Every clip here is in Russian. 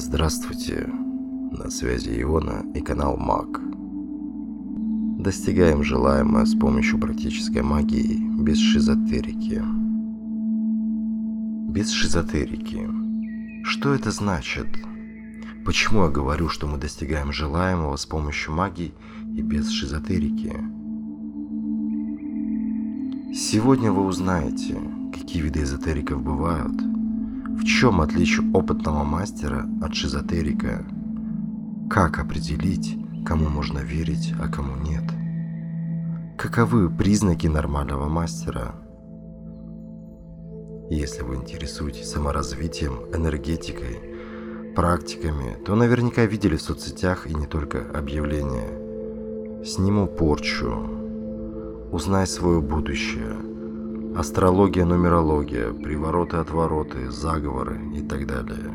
Здравствуйте, на связи Иона и канал Маг. Достигаем желаемое с помощью практической магии без шизотерики. Без шизотерики. Что это значит? Почему я говорю, что мы достигаем желаемого с помощью магии и без шизотерики? Сегодня вы узнаете, какие виды эзотериков бывают – в чем отличие опытного мастера от шизотерика? Как определить, кому можно верить, а кому нет? Каковы признаки нормального мастера? Если вы интересуетесь саморазвитием, энергетикой, практиками, то наверняка видели в соцсетях и не только объявления. Сниму порчу. Узнай свое будущее – Астрология, нумерология, привороты-отвороты, заговоры и так далее.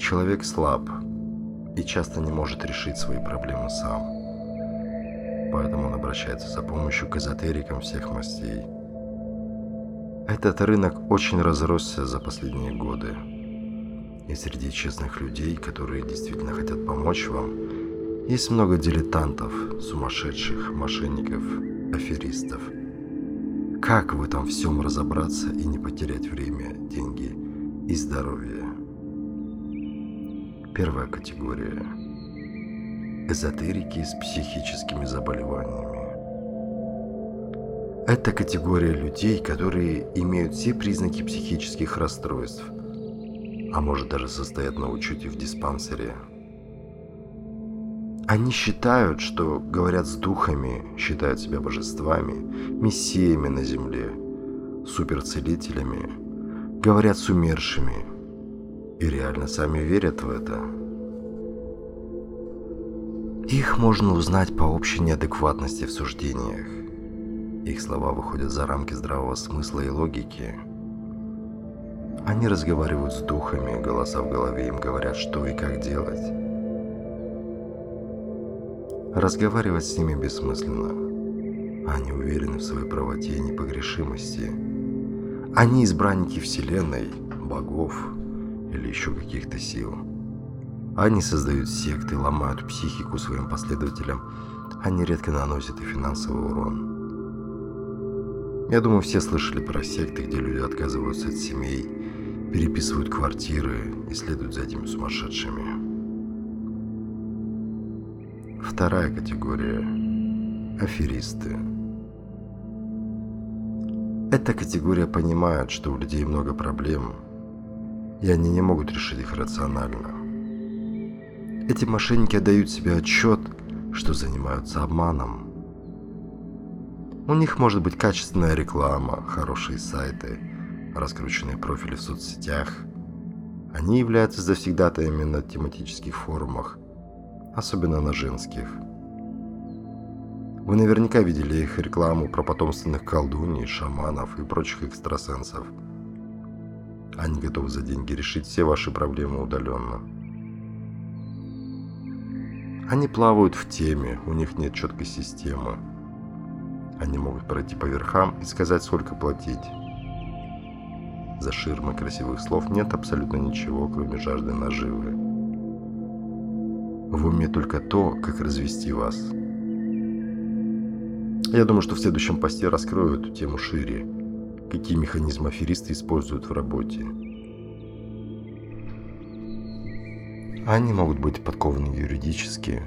Человек слаб и часто не может решить свои проблемы сам. Поэтому он обращается за помощью к эзотерикам всех мастей. Этот рынок очень разросся за последние годы. И среди честных людей, которые действительно хотят помочь вам, есть много дилетантов, сумасшедших, мошенников, аферистов – как в этом всем разобраться и не потерять время, деньги и здоровье? Первая категория. Эзотерики с психическими заболеваниями. Это категория людей, которые имеют все признаки психических расстройств, а может даже состоят на учете в диспансере – они считают, что говорят с духами, считают себя божествами, мессиями на земле, суперцелителями, говорят с умершими и реально сами верят в это. Их можно узнать по общей неадекватности в суждениях. Их слова выходят за рамки здравого смысла и логики. Они разговаривают с духами, голоса в голове им говорят, что и как делать. Разговаривать с ними бессмысленно. Они уверены в своей правоте и непогрешимости. Они избранники Вселенной, богов или еще каких-то сил. Они создают секты, ломают психику своим последователям. Они редко наносят и финансовый урон. Я думаю, все слышали про секты, где люди отказываются от семей, переписывают квартиры и следуют за этими сумасшедшими. Вторая категория – аферисты. Эта категория понимает, что у людей много проблем, и они не могут решить их рационально. Эти мошенники отдают себе отчет, что занимаются обманом. У них может быть качественная реклама, хорошие сайты, раскрученные профили в соцсетях. Они являются завсегдатаями на тематических форумах – особенно на женских. Вы наверняка видели их рекламу про потомственных колдуней, шаманов и прочих экстрасенсов. Они готовы за деньги решить все ваши проблемы удаленно. Они плавают в теме, у них нет четкой системы. Они могут пройти по верхам и сказать, сколько платить. За ширмой красивых слов нет абсолютно ничего, кроме жажды наживы. В уме только то, как развести вас. Я думаю, что в следующем посте раскрою эту тему шире. Какие механизмы аферисты используют в работе. Они могут быть подкованы юридически,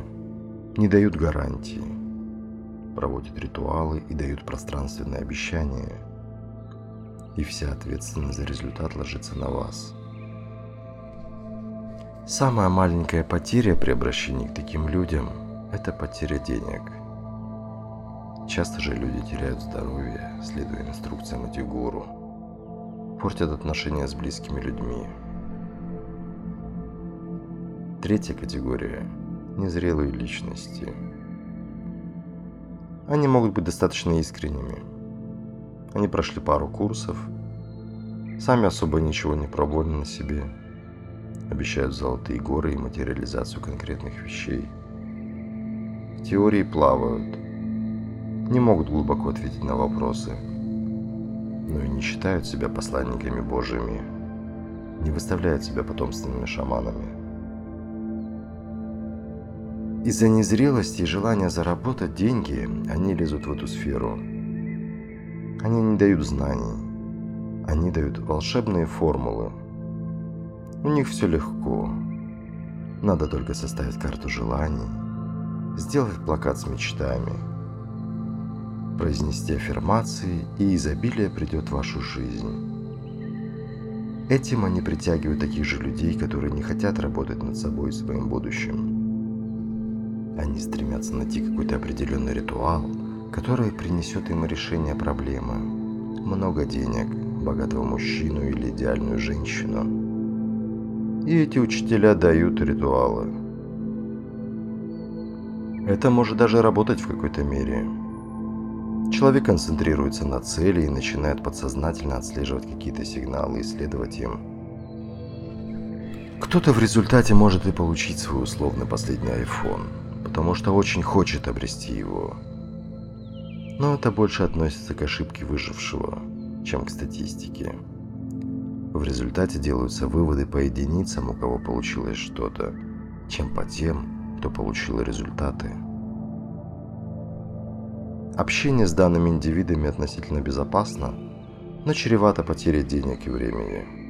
не дают гарантии, проводят ритуалы и дают пространственные обещания. И вся ответственность за результат ложится на вас – Самая маленькая потеря при обращении к таким людям – это потеря денег. Часто же люди теряют здоровье, следуя инструкциям этих гуру. Портят отношения с близкими людьми. Третья категория – незрелые личности. Они могут быть достаточно искренними. Они прошли пару курсов, сами особо ничего не пробовали на себе – обещают золотые горы и материализацию конкретных вещей. В теории плавают, не могут глубоко ответить на вопросы, но и не считают себя посланниками Божьими. не выставляют себя потомственными шаманами. Из-за незрелости и желания заработать деньги они лезут в эту сферу. Они не дают знаний. Они дают волшебные формулы. У них все легко. Надо только составить карту желаний, сделать плакат с мечтами, произнести аффирмации, и изобилие придет в вашу жизнь. Этим они притягивают таких же людей, которые не хотят работать над собой и своим будущим. Они стремятся найти какой-то определенный ритуал, который принесет им решение проблемы. Много денег, богатого мужчину или идеальную женщину. И эти учителя дают ритуалы. Это может даже работать в какой-то мере. Человек концентрируется на цели и начинает подсознательно отслеживать какие-то сигналы и следовать им. Кто-то в результате может и получить свой условный последний iPhone – потому что очень хочет обрести его. Но это больше относится к ошибке выжившего, чем к статистике. В результате делаются выводы по единицам, у кого получилось что-то, чем по тем, кто получил результаты. Общение с данными индивидами относительно безопасно, но чревато потерей денег и времени.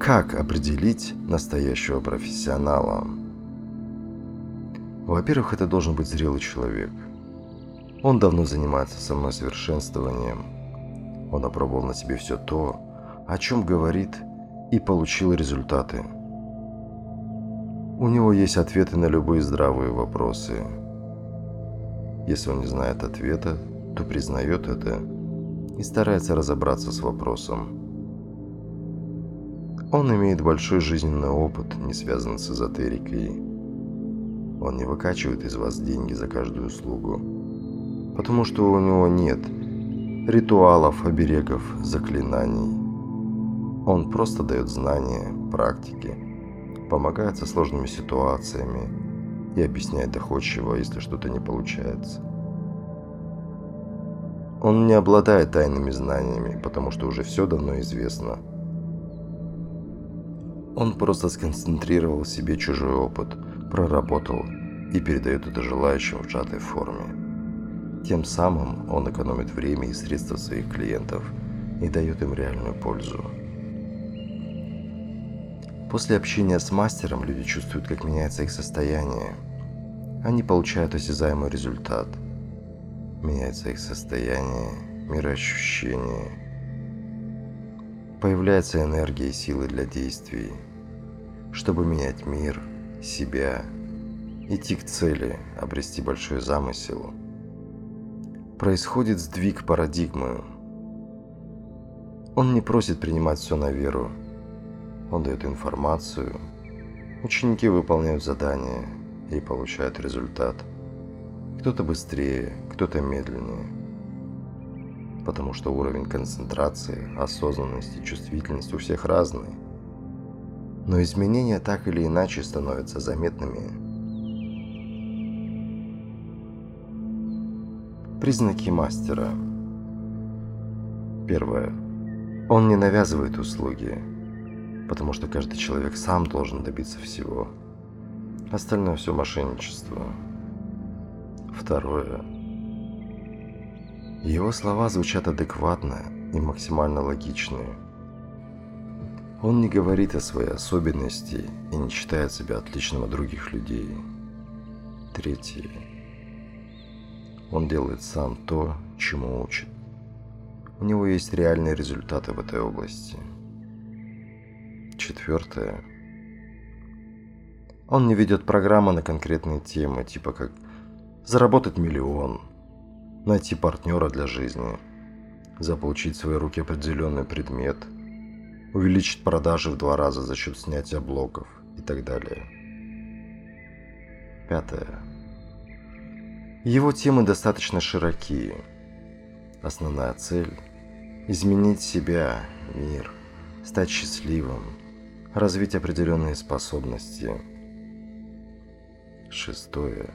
Как определить настоящего профессионала? Во-первых, это должен быть зрелый человек. Он давно занимается самосовершенствованием. Он опробовал на себе все то, о чем говорит, и получил результаты. У него есть ответы на любые здравые вопросы. Если он не знает ответа, то признает это и старается разобраться с вопросом. Он имеет большой жизненный опыт, не связанный с эзотерикой, он не выкачивает из вас деньги за каждую услугу. Потому что у него нет ритуалов, оберегов, заклинаний. Он просто дает знания, практики, помогает со сложными ситуациями и объясняет доходчиво, если что-то не получается. Он не обладает тайными знаниями, потому что уже все давно известно. Он просто сконцентрировал в себе чужой опыт – проработал и передает это желающим в сжатой форме. Тем самым он экономит время и средства своих клиентов и дает им реальную пользу. После общения с мастером люди чувствуют, как меняется их состояние. Они получают осязаемый результат. Меняется их состояние, мироощущение. Появляется энергия и силы для действий. Чтобы менять мир – себя, идти к цели, обрести большой замысел. Происходит сдвиг парадигмы. Он не просит принимать все на веру. Он дает информацию. Ученики выполняют задания и получают результат. Кто-то быстрее, кто-то медленнее. Потому что уровень концентрации, осознанности, чувствительности у всех разный но изменения так или иначе становятся заметными. Признаки мастера. Первое. Он не навязывает услуги, потому что каждый человек сам должен добиться всего. Остальное все мошенничество. Второе. Его слова звучат адекватно и максимально логичные. Он не говорит о своей особенности и не считает себя отличным от других людей. Третье. Он делает сам то, чему учит. У него есть реальные результаты в этой области. Четвертое. Он не ведет программы на конкретные темы, типа как заработать миллион, найти партнера для жизни, заполучить в свои руки определенный предмет – увеличить продажи в два раза за счет снятия блоков и так далее. Пятое. Его темы достаточно широкие. Основная цель – изменить себя, мир, стать счастливым, развить определенные способности. Шестое.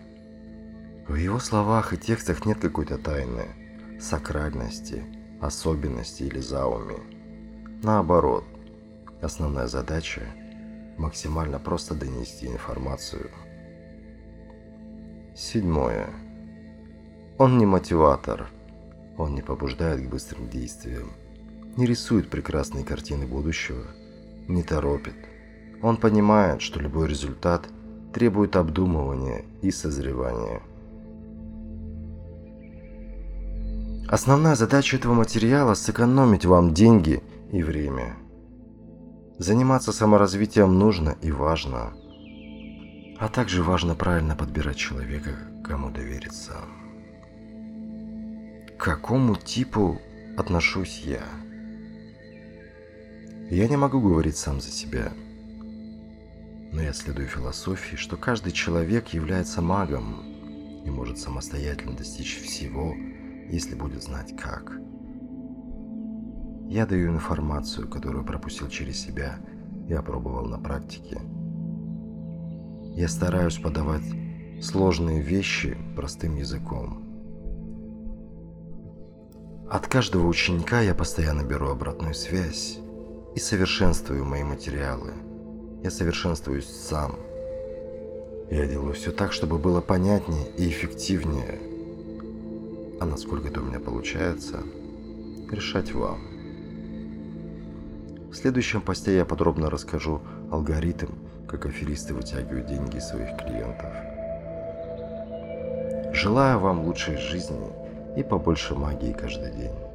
В его словах и текстах нет какой-то тайны, сакральности, особенности или зауми. Наоборот, основная задача – максимально просто донести информацию. Седьмое. Он не мотиватор, он не побуждает к быстрым действиям, не рисует прекрасные картины будущего, не торопит. Он понимает, что любой результат требует обдумывания и созревания. Основная задача этого материала – сэкономить вам деньги и время. Заниматься саморазвитием нужно и важно, а также важно правильно подбирать человека, кому довериться. Какому типу отношусь я? Я не могу говорить сам за себя, но я следую философии, что каждый человек является магом и может самостоятельно достичь всего, если будет знать как. Я даю информацию, которую пропустил через себя и опробовал на практике. Я стараюсь подавать сложные вещи простым языком. От каждого ученика я постоянно беру обратную связь и совершенствую мои материалы. Я совершенствуюсь сам. Я делаю все так, чтобы было понятнее и эффективнее – а насколько это у меня получается, решать вам. В следующем посте я подробно расскажу алгоритм, как аферисты вытягивают деньги из своих клиентов. Желаю вам лучшей жизни и побольше магии каждый день.